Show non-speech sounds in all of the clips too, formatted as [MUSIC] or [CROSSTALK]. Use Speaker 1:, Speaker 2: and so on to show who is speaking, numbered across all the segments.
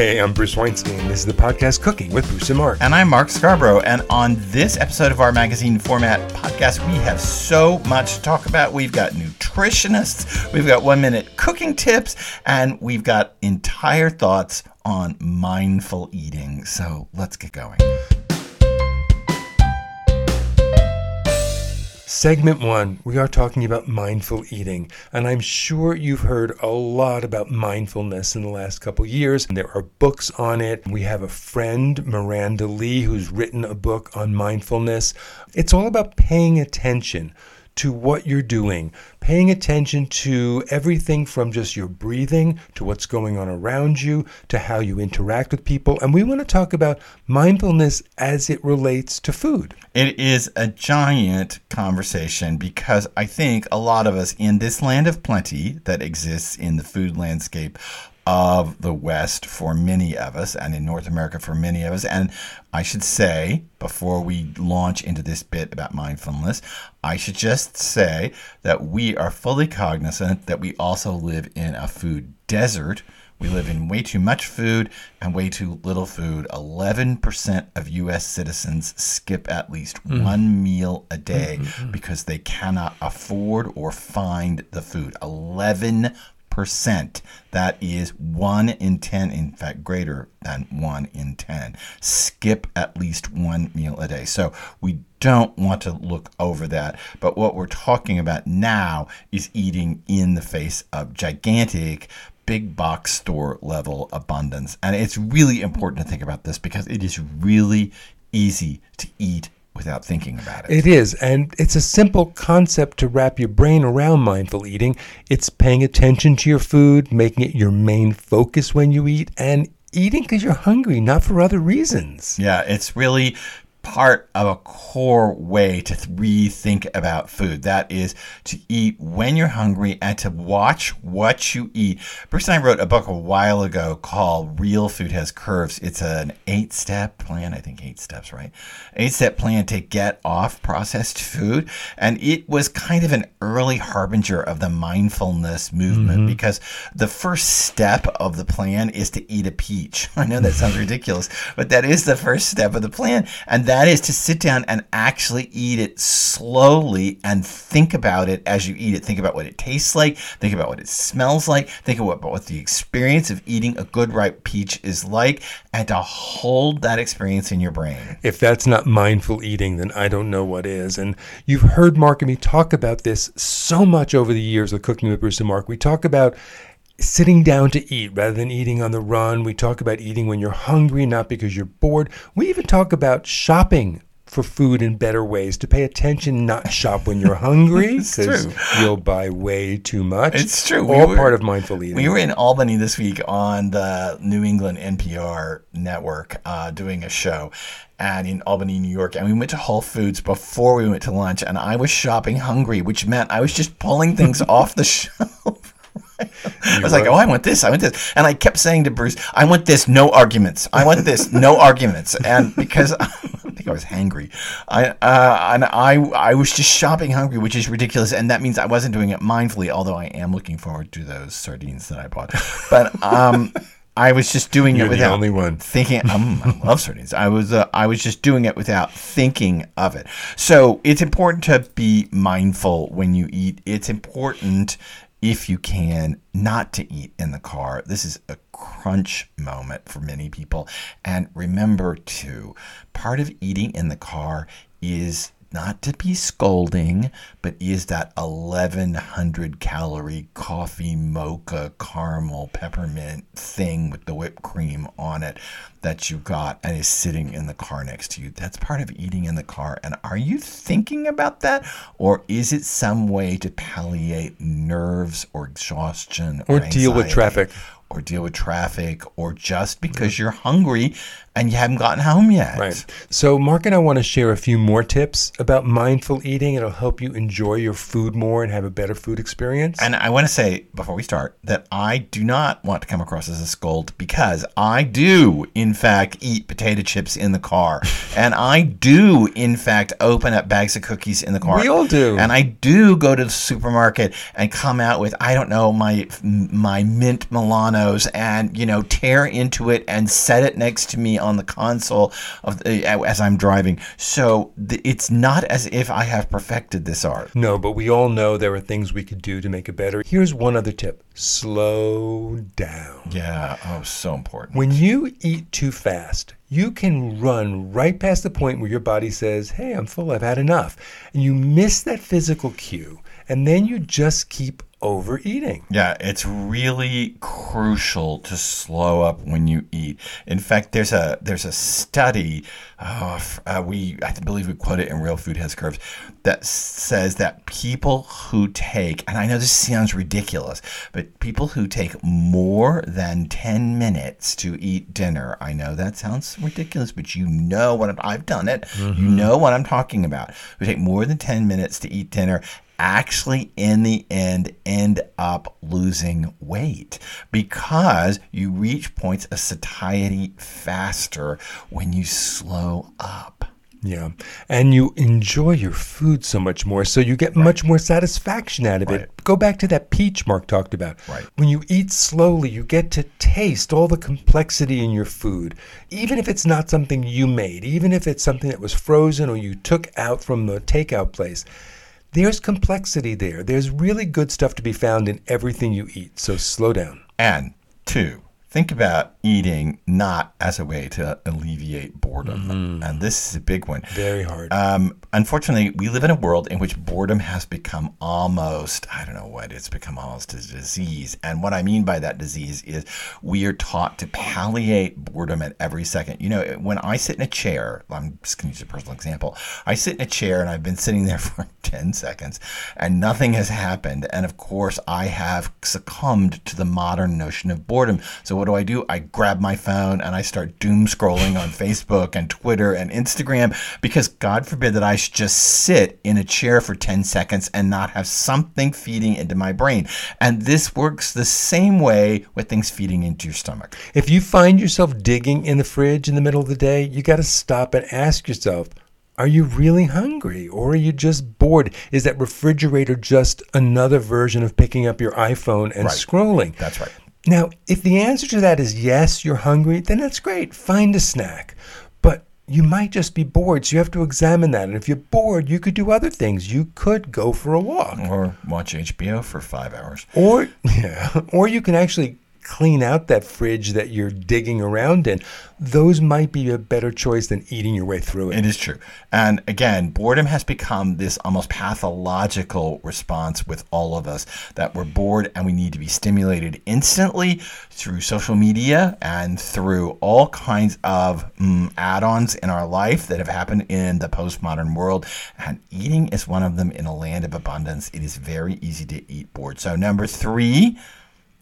Speaker 1: Hey, I'm Bruce Weinstein. This is the podcast Cooking with Bruce and Mark.
Speaker 2: And I'm Mark Scarbrough. And on this episode of our magazine format podcast, we have so much to talk about. We've got nutritionists, we've got one minute cooking tips, and we've got entire thoughts on mindful eating. So let's get going.
Speaker 1: Segment one, we are talking about mindful eating, and I'm sure you've heard a lot about mindfulness in the last couple years. There are books on it. We have a friend, Miranda Lee, who's written a book on mindfulness. It's all about paying attention to what you're doing, paying attention to everything from just your breathing to what's going on around you to how you interact with people. And we want to talk about mindfulness as it relates to food.
Speaker 2: It is a giant conversation because I think a lot of us in this land of plenty that exists in the food landscape of the West for many of us, and in North America for many of us. And I should say, before we launch into this bit about mindfulness, I should just say that we are fully cognizant that we also live in a food desert. We live in way too much food and way too little food. 11% of US citizens skip at least mm. one meal a day mm-hmm. because they cannot afford or find the food. 11 percent. That is one in 10, in fact, greater than one in 10. Skip at least one meal a day. So we don't want to look over that. But what we're talking about now is eating in the face of gigantic big box store level abundance. And it's really important to think about this because it is really easy to eat without thinking about it.
Speaker 1: It is. And it's a simple concept to wrap your brain around mindful eating. It's paying attention to your food, making it your main focus when you eat, and eating because you're hungry, not for other reasons.
Speaker 2: Yeah, it's really part of a core way to rethink about food. That is to eat when you're hungry and to watch what you eat. Bruce and I wrote a book a while ago called Real Food Has Curves. It's an eight step plan, I think eight steps, right? Eight step plan to get off processed food. And it was kind of an early harbinger of the mindfulness movement mm-hmm. because the first step of the plan is to eat a peach. [LAUGHS] I know that sounds ridiculous, but that is the first step of the plan. And that is to sit down and actually eat it slowly and think about it as you eat it. Think about what it tastes like. Think about what it smells like. Think about what the experience of eating a good ripe peach is like, and to hold that experience in your brain.
Speaker 1: If that's not mindful eating, then I don't know what is. And you've heard Mark and me talk about this so much over the years of Cooking with Bruce and Mark. We talk about sitting down to eat rather than eating on the run. We talk about eating when you're hungry, not because you're bored. We even talk about shopping for food in better ways to pay attention, not shop when you're hungry [LAUGHS] because you'll buy way too much.
Speaker 2: It's true.
Speaker 1: All we were, part of mindful eating.
Speaker 2: We were in Albany this week on the New England NPR network uh, doing a show, and in Albany, New York, and we went to Whole Foods before we went to lunch, and I was shopping hungry, which meant I was just pulling things [LAUGHS] off the shelf. [LAUGHS] I was like, oh, I want this, I want this, and I kept saying to Bruce, I want this, no arguments. I want this, no [LAUGHS] arguments, and because [LAUGHS] I think I was hangry, I uh, and I I was just shopping hungry, which is ridiculous, and that means I wasn't doing it mindfully. Although I am looking forward to those sardines that I bought, but um. I was just doing
Speaker 1: You're
Speaker 2: it without
Speaker 1: the only one
Speaker 2: thinking. Um, I love sardines. I was uh, I was just doing it without thinking of it. So it's important to be mindful when you eat. It's important if you can, not to eat in the car. This is a crunch moment for many people. And remember, too, part of eating in the car is not to be scolding, but is that 1100 calorie coffee mocha caramel peppermint thing with the whipped cream on it that you got and is sitting in the car next to you. That's part of eating in the car. And are you thinking about that? Or is it some way to palliate nerves or exhaustion
Speaker 1: or, or deal with traffic?
Speaker 2: Or deal with traffic, or just because you're hungry and you haven't gotten home yet.
Speaker 1: Right. So, Mark and I want to share a few more tips about mindful eating. It'll help you enjoy your food more and have a better food experience.
Speaker 2: And I want to say before we start that I do not want to come across as a scold because I do, in fact, eat potato chips in the car. [LAUGHS] and I do, in fact, open up bags of cookies in the car.
Speaker 1: We all do.
Speaker 2: And I do go to the supermarket and come out with, I don't know, my my mint Milano those and you know tear into it and set it next to me on the console of the, as I'm driving. So it's not as if I have perfected this art.
Speaker 1: No, but we all know there are things we could do to make it better. Here's one other tip slow down.
Speaker 2: Yeah, oh, so important.
Speaker 1: When you eat too fast, you can run right past the point where your body says, Hey, I'm full, I've had enough. And you miss that physical cue, and then you just keep overeating.
Speaker 2: Yeah, it's really crucial to slow up when you eat. In fact, there's a there's a study. Oh, uh, we I believe we quote it in Real Food Has Curves that says that people who take and I know this sounds ridiculous, but people who take more than ten minutes to eat dinner. I know that sounds ridiculous, but you know what I'm, I've done it. Mm-hmm. You know what I'm talking about. Who take more than ten minutes to eat dinner actually in the end end up losing weight because you reach points of satiety faster when you slow up.
Speaker 1: Yeah. And you enjoy your food so much more. So you get right. much more satisfaction out of right. it. Go back to that peach Mark talked about.
Speaker 2: Right.
Speaker 1: When you eat slowly, you get to taste all the complexity in your food. Even if it's not something you made, even if it's something that was frozen or you took out from the takeout place there's complexity there. There's really good stuff to be found in everything you eat. So slow down.
Speaker 2: And two, think about eating not as a way to alleviate boredom. Mm-hmm. And this is a big one.
Speaker 1: Very hard.
Speaker 2: Um, unfortunately, we live in a world in which boredom has become almost, I don't know what, it's become almost a disease. And what I mean by that disease is we are taught to palliate boredom at every second. You know, when I sit in a chair, I'm just going to use a personal example. I sit in a chair and I've been sitting there [LAUGHS] for 10 seconds and nothing has happened. And of course, I have succumbed to the modern notion of boredom. So what do I do? I grab my phone and I start doom scrolling on Facebook and Twitter and Instagram because God forbid that I should just sit in a chair for 10 seconds and not have something feeding into my brain. And this works the same way with things feeding into your stomach.
Speaker 1: If you find yourself digging in the fridge in the middle of the day, you got to stop and ask yourself, are you really hungry or are you just bored? Is that refrigerator just another version of picking up your iPhone and
Speaker 2: right.
Speaker 1: scrolling?
Speaker 2: That's right.
Speaker 1: Now, if the answer to that is yes, you're hungry, then that's great. Find a snack. But you might just be bored, so you have to examine that. And if you're bored, you could do other things. You could go for a walk.
Speaker 2: Or watch HBO for five hours.
Speaker 1: Or [LAUGHS] yeah. Or you can actually clean out that fridge that you're digging around in, those might be a better choice than eating your way through it.
Speaker 2: It is true. And again, boredom has become this almost pathological response with all of us that we're bored and we need to be stimulated instantly through social media and through all kinds of mm, add ons in our life that have happened in the postmodern world. And eating is one of them in a land of abundance. It is very easy to eat bored. So, number three,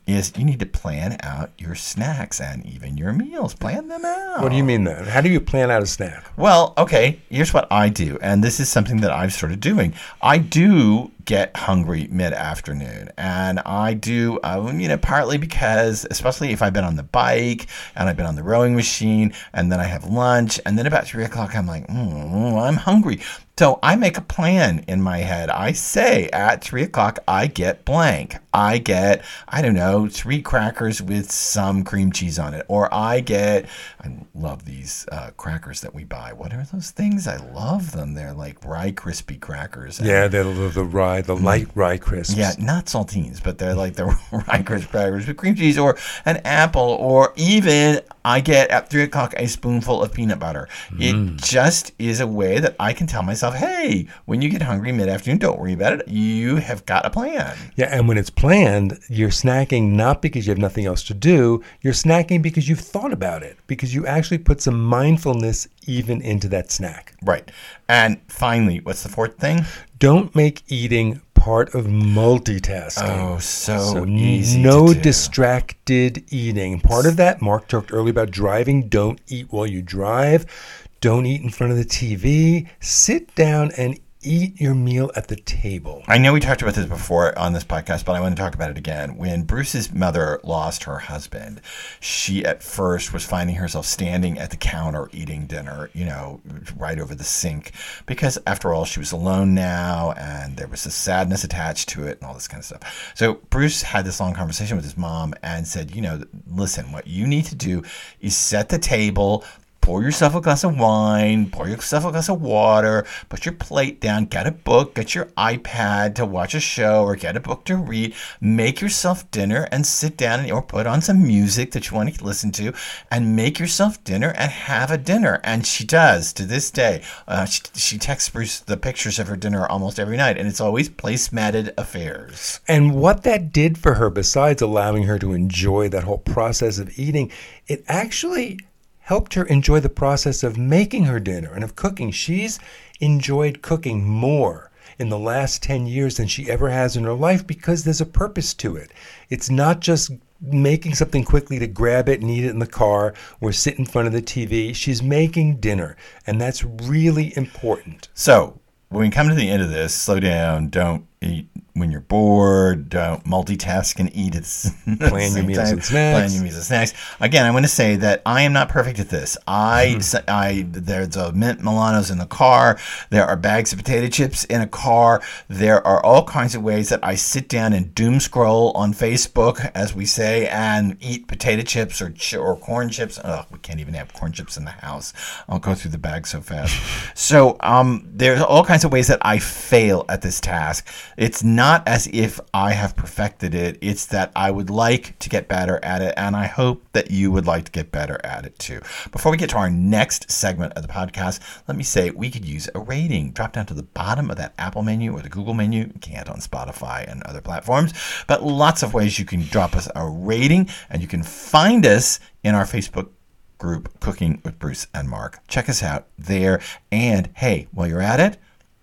Speaker 2: is you need to plan out your snacks and even your meals. Plan them out.
Speaker 1: What do you mean then? How do you plan out a snack?
Speaker 2: Well, okay, here's what I do. And this is something that I've started doing. I do get hungry mid afternoon. And I do, um, you know, partly because, especially if I've been on the bike and I've been on the rowing machine and then I have lunch and then about three o'clock, I'm like, mm, I'm hungry. So I make a plan in my head. I say at three o'clock, I get blank. I get, I don't know, three crackers with some cream cheese on it. Or I get, I love these uh, crackers that we buy. What are those things? I love them. They're like rye crispy crackers.
Speaker 1: Yeah, they're the, the rye, the light rye crisps.
Speaker 2: Yeah, not saltines, but they're like the [LAUGHS] rye crisp crackers with cream cheese or an apple. Or even I get at three o'clock a spoonful of peanut butter. Mm. It just is a way that I can tell myself, hey, when you get hungry mid afternoon, don't worry about it. You have got a plan.
Speaker 1: Yeah, and when it's planned, you're snacking not because you have nothing else to do, you're snacking because you've thought about it, because you actually put some mindfulness even into that snack.
Speaker 2: Right. And finally, what's the fourth thing?
Speaker 1: Don't make eating part of multitasking.
Speaker 2: Oh, so, so easy.
Speaker 1: No distracted eating. Part of that, Mark talked earlier about driving. Don't eat while you drive. Don't eat in front of the TV. Sit down and eat your meal at the table.
Speaker 2: I know we talked about this before on this podcast, but I want to talk about it again. When Bruce's mother lost her husband, she at first was finding herself standing at the counter eating dinner, you know, right over the sink, because after all, she was alone now and there was a sadness attached to it and all this kind of stuff. So Bruce had this long conversation with his mom and said, you know, listen, what you need to do is set the table pour yourself a glass of wine, pour yourself a glass of water, put your plate down, get a book, get your iPad to watch a show or get a book to read, make yourself dinner and sit down or put on some music that you want to listen to and make yourself dinner and have a dinner. And she does to this day. Uh, she, she texts Bruce the pictures of her dinner almost every night, and it's always placematted affairs.
Speaker 1: And what that did for her, besides allowing her to enjoy that whole process of eating, it actually helped her enjoy the process of making her dinner and of cooking. She's enjoyed cooking more in the last 10 years than she ever has in her life because there's a purpose to it. It's not just making something quickly to grab it and eat it in the car or sit in front of the TV. She's making dinner, and that's really important.
Speaker 2: So, when we come to the end of this, slow down, don't eat when you're bored, multitask and eat at [LAUGHS]
Speaker 1: Plan your meals
Speaker 2: time.
Speaker 1: and snacks.
Speaker 2: Plan your meals and snacks. Again, I want to say that I am not perfect at this. I,
Speaker 1: Hmm.
Speaker 2: I there's a mint Milanos in the car. There are bags of potato chips in a car. There are all kinds of ways that I sit down and doom scroll on Facebook, as we say, and eat potato chips or ch- or corn chips. Oh, we can't even have corn chips in the house. I'll go through the bag so fast. [LAUGHS] so um, there's all kinds of ways that I fail at this task. It's not as if I have perfected it. It's that I would like to get better at it, and I hope that you would like to get better at it too. Before we get to our next segment of the podcast, let me say we could use a rating. Drop down to the bottom of that Apple menu or the Google menu. You can't on Spotify and other platforms, but lots of ways you can drop us a rating, and you can find us in our Facebook group, Cooking with Bruce and Mark. Check us out there. And hey, while you're at it,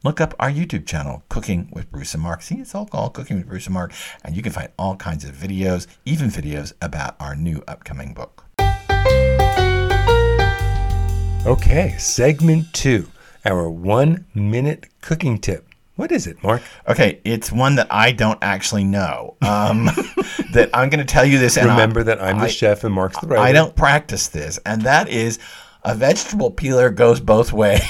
Speaker 2: look up our YouTube channel, Cooking with Bruce and Mark. See, it's all called Cooking with Bruce and Mark, and you can find all kinds of videos, even videos about our new upcoming book.
Speaker 1: Okay, segment two, our one minute cooking tip. What is it, Mark?
Speaker 2: Okay, it's one that I don't actually know. Um, [LAUGHS] that I'm going to tell you this. And I-
Speaker 1: Remember that I'm the
Speaker 2: I-
Speaker 1: chef and Mark's the writer.
Speaker 2: I don't practice this, and that is a vegetable peeler goes both ways.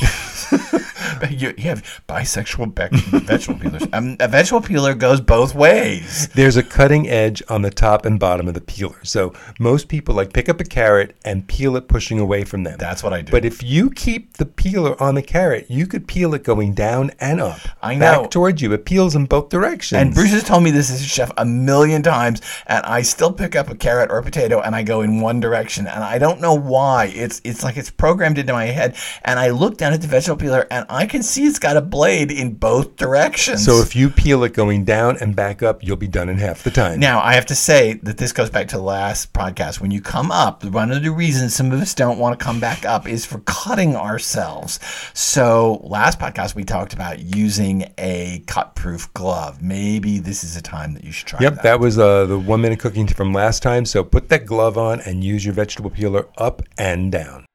Speaker 2: [LAUGHS] [LAUGHS] you, you have bisexual bec- vegetable peelers. Um, a vegetable peeler goes both ways.
Speaker 1: There's a cutting edge on the top and bottom of the peeler. So most people like pick up a carrot and peel it pushing away from them.
Speaker 2: That's what I do.
Speaker 1: But if you keep the peeler on the carrot, you could peel it going down and up.
Speaker 2: I know.
Speaker 1: Back towards you. It peels in both directions.
Speaker 2: and Bruce has told me this is a chef a million times, and I still pick up a carrot or a potato and I go in one direction, and I don't know why. It's it's like it's programmed into my head, and I look down at the vegetable peeler and I can see it's got a blade in both directions.
Speaker 1: So if you peel it going down and back up, you'll be done in half the time.
Speaker 2: Now, I have to say that this goes back to the last podcast. When you come up, one of the reasons some of us don't want to come back up is for cutting ourselves. So, last podcast, we talked about using a cut proof glove. Maybe this is a time that you should try
Speaker 1: Yep,
Speaker 2: that.
Speaker 1: that was uh, the one minute cooking tip from last time. So put that glove on and use your vegetable peeler up and down.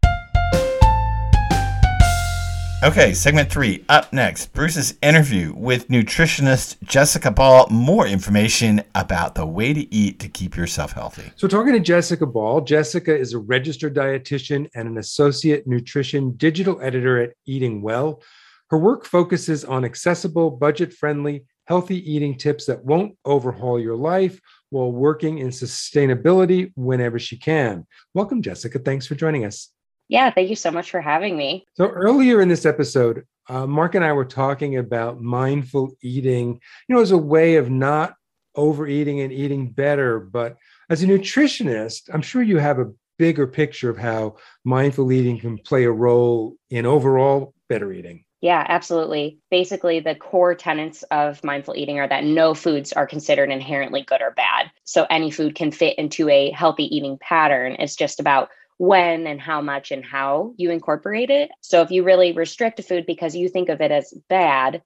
Speaker 2: Okay, segment three. Up next, Bruce's interview with nutritionist Jessica Ball. More information about the way to eat to keep yourself healthy.
Speaker 1: So, talking to Jessica Ball, Jessica is a registered dietitian and an associate nutrition digital editor at Eating Well. Her work focuses on accessible, budget friendly, healthy eating tips that won't overhaul your life while working in sustainability whenever she can. Welcome, Jessica. Thanks for joining us.
Speaker 3: Yeah, thank you so much for having me.
Speaker 1: So, earlier in this episode, uh, Mark and I were talking about mindful eating, you know, as a way of not overeating and eating better. But as a nutritionist, I'm sure you have a bigger picture of how mindful eating can play a role in overall better eating.
Speaker 3: Yeah, absolutely. Basically, the core tenets of mindful eating are that no foods are considered inherently good or bad. So any food can fit into a healthy eating pattern. It's just about when and how much and how you incorporate it. So if you really restrict a food because you think of it as bad,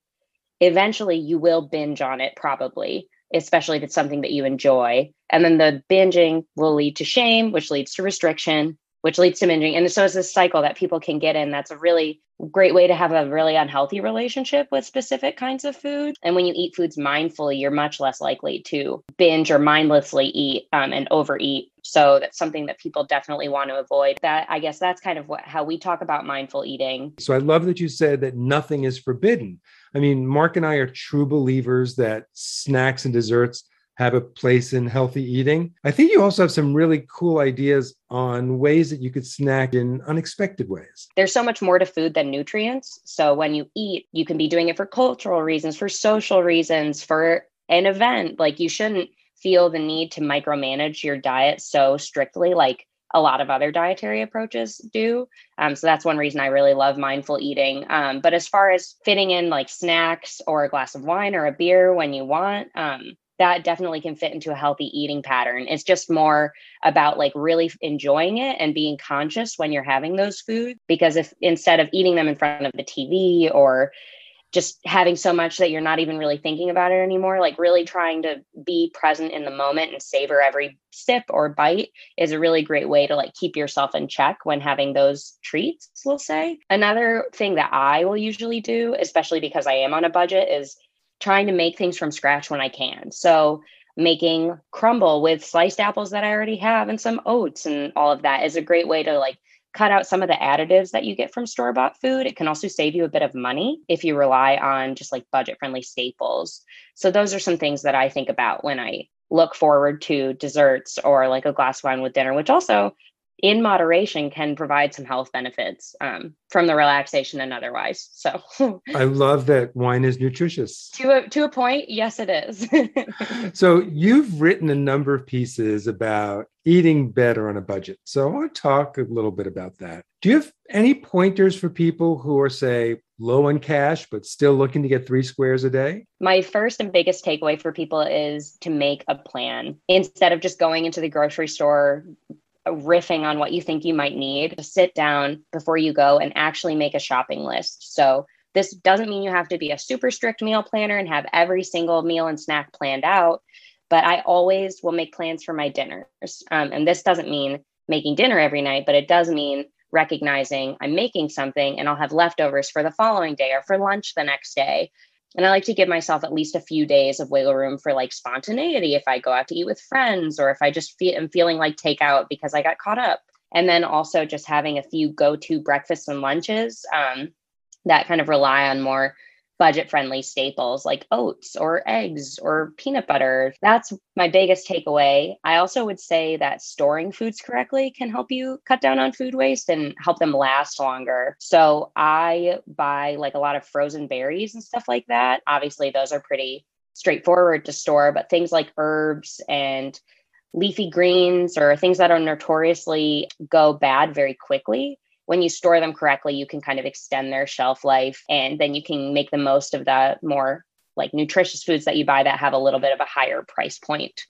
Speaker 3: eventually you will binge on it probably, especially if it's something that you enjoy. And then the binging will lead to shame, which leads to restriction, which leads to binging. And so it's this cycle that people can get in. That's a really great way to have a really unhealthy relationship with specific kinds of food. And when you eat foods mindfully, you're much less likely to binge or mindlessly eat um, and overeat. So that's something that people definitely want to avoid. That I guess that's kind of what how we talk about mindful eating.
Speaker 1: So I love that you said that nothing is forbidden. I mean, Mark and I are true believers that snacks and desserts have a place in healthy eating. I think you also have some really cool ideas on ways that you could snack in unexpected ways.
Speaker 3: There's so much more to food than nutrients. So when you eat, you can be doing it for cultural reasons, for social reasons, for an event. Like you shouldn't feel the need to micromanage your diet so strictly like a lot of other dietary approaches do. Um, so that's one reason I really love mindful eating. Um, but as far as fitting in like snacks or a glass of wine or a beer when you want, um, that definitely can fit into a healthy eating pattern. It's just more about like really enjoying it and being conscious when you're having those foods. Because if instead of eating them in front of the TV or just having so much that you're not even really thinking about it anymore, like really trying to be present in the moment and savor every sip or bite is a really great way to like keep yourself in check when having those treats, we'll say. Another thing that I will usually do, especially because I am on a budget, is trying to make things from scratch when I can. So making crumble with sliced apples that I already have and some oats and all of that is a great way to like cut out some of the additives that you get from store bought food. It can also save you a bit of money if you rely on just like budget friendly staples. So those are some things that I think about when I look forward to desserts or like a glass of wine with dinner, which also in moderation can provide some health benefits um, from the relaxation and otherwise. So
Speaker 1: I love that wine is nutritious. [LAUGHS]
Speaker 3: To a, to a point, yes, it is. [LAUGHS]
Speaker 1: so you've written a number of pieces about eating better on a budget. So I want to talk a little bit about that. Do you have any pointers for people who are, say, low on cash, but still looking to get three squares a day?
Speaker 3: My first and biggest takeaway for people is to make a plan instead of just going into the grocery store, riffing on what you think you might need, to sit down before you go and actually make a shopping list. So this doesn't mean you have to be a super strict meal planner and have every single meal and snack planned out, but I always will make plans for my dinners. Um, and this doesn't mean making dinner every night, but it does mean recognizing I'm making something and I'll have leftovers for the following day or for lunch the next day. And I like to give myself at least a few days of wiggle room for like spontaneity if I go out to eat with friends or if I just feel am feeling like takeout because I got caught up. And then also just having a few go-to breakfasts and lunches um, that kind of rely on more budget friendly staples like oats or eggs or peanut butter. That's my biggest takeaway. I also would say that storing foods correctly can help you cut down on food waste and help them last longer. So I buy like a lot of frozen berries and stuff like that. Obviously, those are pretty straightforward to store, but things like herbs and leafy greens or things that are notoriously go bad very quickly when you store them correctly, you can kind of extend their shelf life and then you can make the most of the more like nutritious foods that you buy that have a little bit of a higher price point.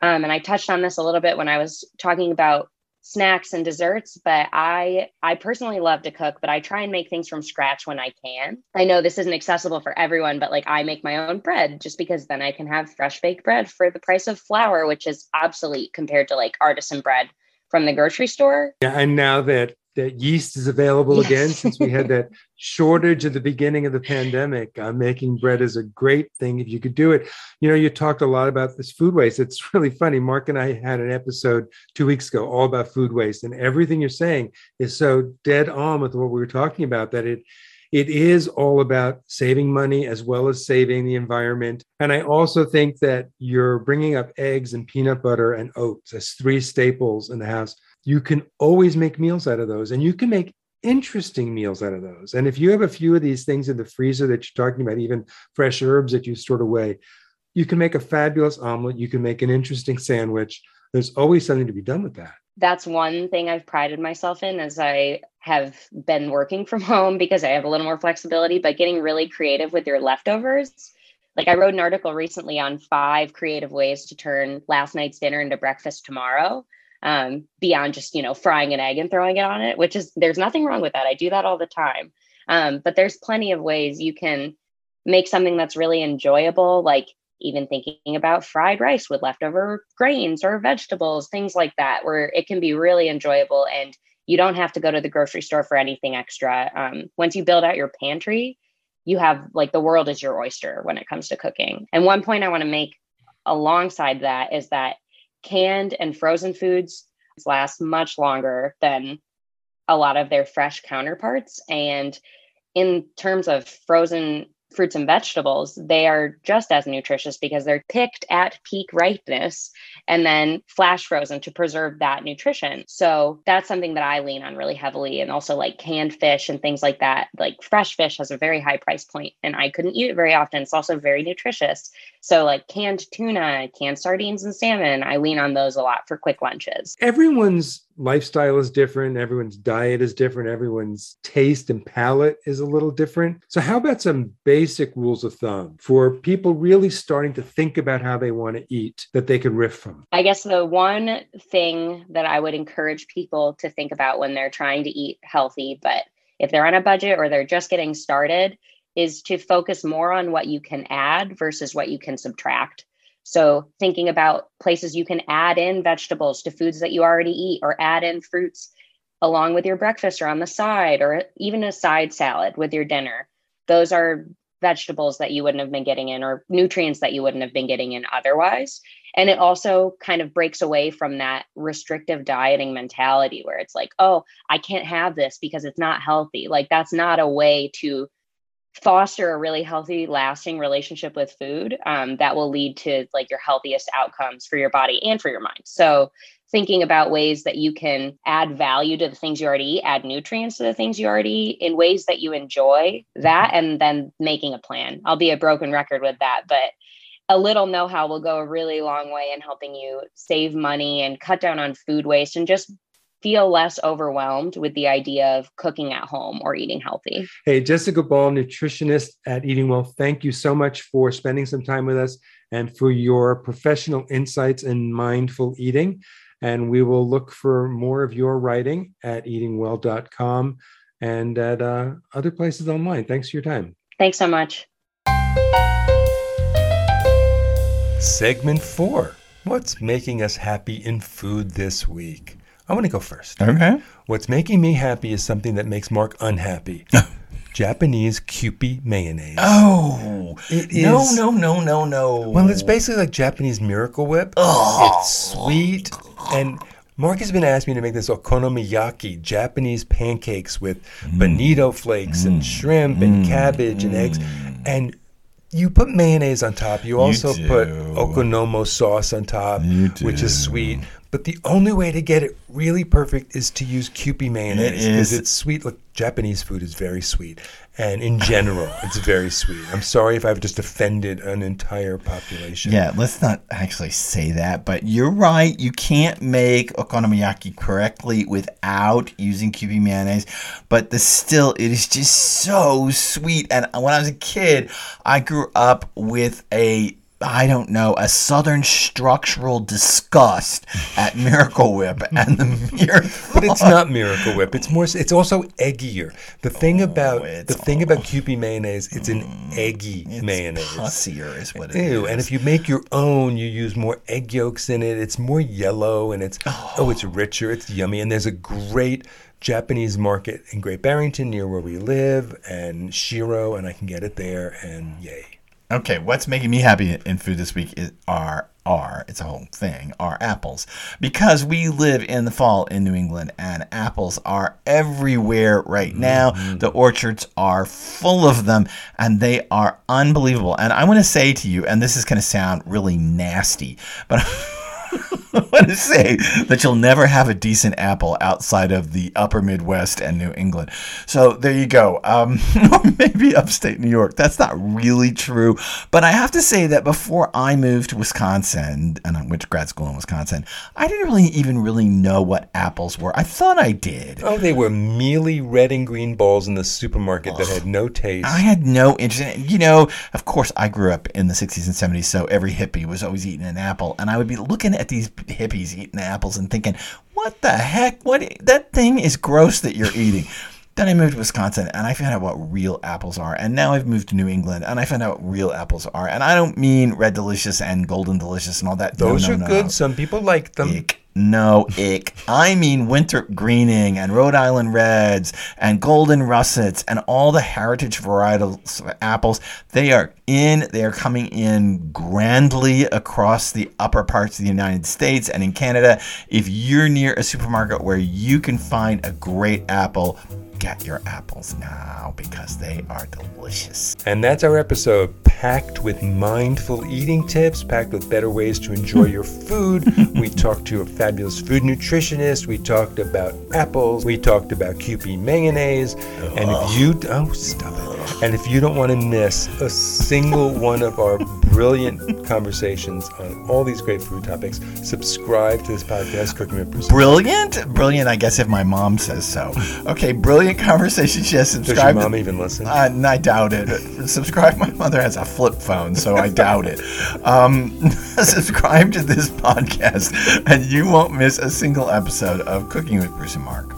Speaker 3: Um, and I touched on this a little bit when I was talking about snacks and desserts but i i personally love to cook but i try and make things from scratch when i can i know this isn't accessible for everyone but like i make my own bread just because then i can have fresh baked bread for the price of flour which is obsolete compared to like artisan bread from the grocery store
Speaker 1: yeah and now that that yeast is available yes. again since we had that [LAUGHS] shortage at the beginning of the pandemic. Uh, making bread is a great thing if you could do it. You know, you talked a lot about this food waste. It's [LAUGHS] really funny. Mark and I had an episode two weeks ago all about food waste, and everything you're saying is so dead on with what we were talking about that it it is all about saving money as well as saving the environment. And I also think that you're bringing up eggs and peanut butter and oats as three staples in the house you can always make meals out of those and you can make interesting meals out of those. And if you have a few of these things in the freezer that you're talking about, even fresh herbs that you stored away, you can make a fabulous omelet. You can make an interesting sandwich. There's always something to be done with that.
Speaker 3: That's one thing I've prided myself in as I have been working from [LAUGHS] home because I have a little more flexibility, but getting really creative with your leftovers. Like I wrote an article recently on five creative ways to turn last night's dinner into breakfast tomorrow um, beyond just you know frying an egg and throwing it on it which is there's nothing wrong with that i do that all the time um, but there's plenty of ways you can make something that's really enjoyable like even thinking about fried rice with leftover grains or vegetables, things like that, where it can be really enjoyable and you don't have to go to the grocery store for anything extra. Um, once you build out your pantry, you have like the world is your oyster when it comes to cooking. And one point I want to make alongside that is that canned and frozen foods last much longer than a lot of their fresh counterparts. And in terms of frozen fruits and vegetables, they are just as nutritious because they're picked at peak ripeness and then flash frozen to preserve that nutrition. So that's something that I lean on really heavily. And also like canned fish and things like that. Like fresh fish has a very high price point and I couldn't eat it very often. It's also very nutritious. So like canned tuna, canned sardines and salmon, I lean on those a lot for quick lunches.
Speaker 1: Everyone's lifestyle is different, everyone's diet is different, everyone's taste and palate is a little different. So, how about some basic rules of thumb for people really starting to think about how they want to eat that they can riff from?
Speaker 3: I guess the one thing that I would encourage people to think about when they're trying to eat healthy, but if they're on a budget or they're just getting started, is to focus more on what you can add versus what you can subtract. So, thinking about places you can add in vegetables to foods that you already eat, or add in fruits along with your breakfast or on the side, or even a side salad with your dinner. Those are vegetables that you wouldn't have been getting in, or nutrients that you wouldn't have been getting in otherwise. And it also kind of breaks away from that restrictive dieting mentality where it's like, oh, I can't have this because it's not healthy. Like, that's not a way to foster a really healthy lasting relationship with food um, that will lead to like your healthiest outcomes for your body and for your mind. So thinking about ways that you can add value to the things you already eat add nutrients to the things you already eat in ways that you enjoy that and then making a plan. I'll be a broken record with that but a little know-how will go a really long way in helping you save money and cut down on food waste and just feel less overwhelmed with the idea of cooking at home or eating healthy.
Speaker 1: Hey, Jessica Ball, nutritionist at Eating Well, thank you so much for spending some time with us and for your professional insights in mindful eating. And we will look for more of your writing at eatingwell.com and at uh, other places online. Thanks for your time.
Speaker 3: Thanks so much.
Speaker 1: Segment four What's making us happy in food this week? I want to go first.
Speaker 2: Okay.
Speaker 1: What's making me happy is something that makes Mark unhappy. [LAUGHS] Japanese Kewpie mayonnaise.
Speaker 2: Oh,
Speaker 1: It
Speaker 2: no, no, no, no, no.
Speaker 1: Well, it's basically like Japanese Miracle Whip.
Speaker 2: Oh.
Speaker 1: It's sweet. And Mark has been asking me to make this okonomiyaki, Japanese pancakes with
Speaker 2: Mm.
Speaker 1: bonito flakes and mm. shrimp and mm. cabbage and eggs. Mm. And you put mayonnaise on top. You also put
Speaker 2: do.
Speaker 1: okonomi sauce on top,
Speaker 2: You
Speaker 1: which is sweet. But the only way to get it really perfect is to use Kewpie mayonnaise
Speaker 2: It
Speaker 1: because
Speaker 2: is.
Speaker 1: it's sweet. Look, Japanese food is very sweet, and in general, it's very sweet. I'm sorry if I've just offended an entire population.
Speaker 2: Yeah, let's not actually say that, but you're right. You can't make okonomiyaki correctly without using Kewpie mayonnaise. But the still, it is just so sweet. And when I was a kid, I grew up with a I don't know, a southern structural disgust at Miracle Whip and the mere [LAUGHS]
Speaker 1: But it's not Miracle Whip. It's more. It's also eggier. The thing oh, about the
Speaker 2: Oh,
Speaker 1: thing about Kewpie mayonnaise, it's an mm, eggy
Speaker 2: it's
Speaker 1: mayonnaise.
Speaker 2: pussier is what it is.
Speaker 1: Ew, and if you make your own, you use more egg yolks in it. It's more yellow and it's oh, it's oh. richer, it's yummy, and there's a great Japanese market in Great Barrington near where we live, and Shiro, and I can get it there, and yay.
Speaker 2: Okay, what's making me happy in food this week is are are it's a whole thing are apples because we live in the fall in New England and apples are everywhere right now. Mm-hmm. The orchards are full of them and they are unbelievable. And I want to say to you, and this is going to sound really nasty, but. [LAUGHS] I want to say that you'll never have a decent apple outside of the upper Midwest and New England. So there you go. Um, [LAUGHS] or maybe upstate New York. That's not really true. But I have to say that before I moved to Wisconsin, and I went to grad school in Wisconsin, I didn't really even really know what apples were. I thought I did.
Speaker 1: Oh, they were mealy red and green balls in the supermarket that had no taste.
Speaker 2: I had no interest. You know, of course, I grew up in the 60s and 70s, so every hippie was always eating an apple. And I would be looking at these hippies eating apples and thinking, what the heck? What? That thing is gross that you're eating. [LAUGHS] Then I moved to Wisconsin and I found out what real apples are. And now I've moved to New England and I found out what real apples are. And I don't mean Red Delicious and Golden Delicious and all that.
Speaker 1: Those
Speaker 2: no,
Speaker 1: are
Speaker 2: no,
Speaker 1: good.
Speaker 2: No.
Speaker 1: Some people like them.
Speaker 2: Ick. No, ick. I mean winter Greening and Rhode Island Reds and Golden Russets and all the heritage varietals of apples. They are in, they are coming in grandly across the upper parts of the United States and in Canada. If you're near a supermarket where you can find a great apple, get your apples now because they are delicious.
Speaker 1: And that's our episode, packed with mindful eating tips, packed with better ways to enjoy your [LAUGHS] food. we talked to a fabulous food nutritionist. We talked about apples. We talked about Kewpie mayonnaise. And if you oh stop it. And if you don't want to miss a single one of our brilliant [LAUGHS] conversations on all these great food topics, subscribe to this podcast, Cooking with Bruce.
Speaker 2: Brilliant? Brilliant, I guess, if my mom says so. Okay, brilliant conversations. Yes,
Speaker 1: Does
Speaker 2: subscribe.
Speaker 1: your
Speaker 2: to-
Speaker 1: mom even listen?
Speaker 2: Uh, I doubt it. Subscribe. My mother has a flip phone, so I doubt it. Um, [LAUGHS] subscribe to this podcast, and you won't miss a single episode of Cooking with Bruce and Mark.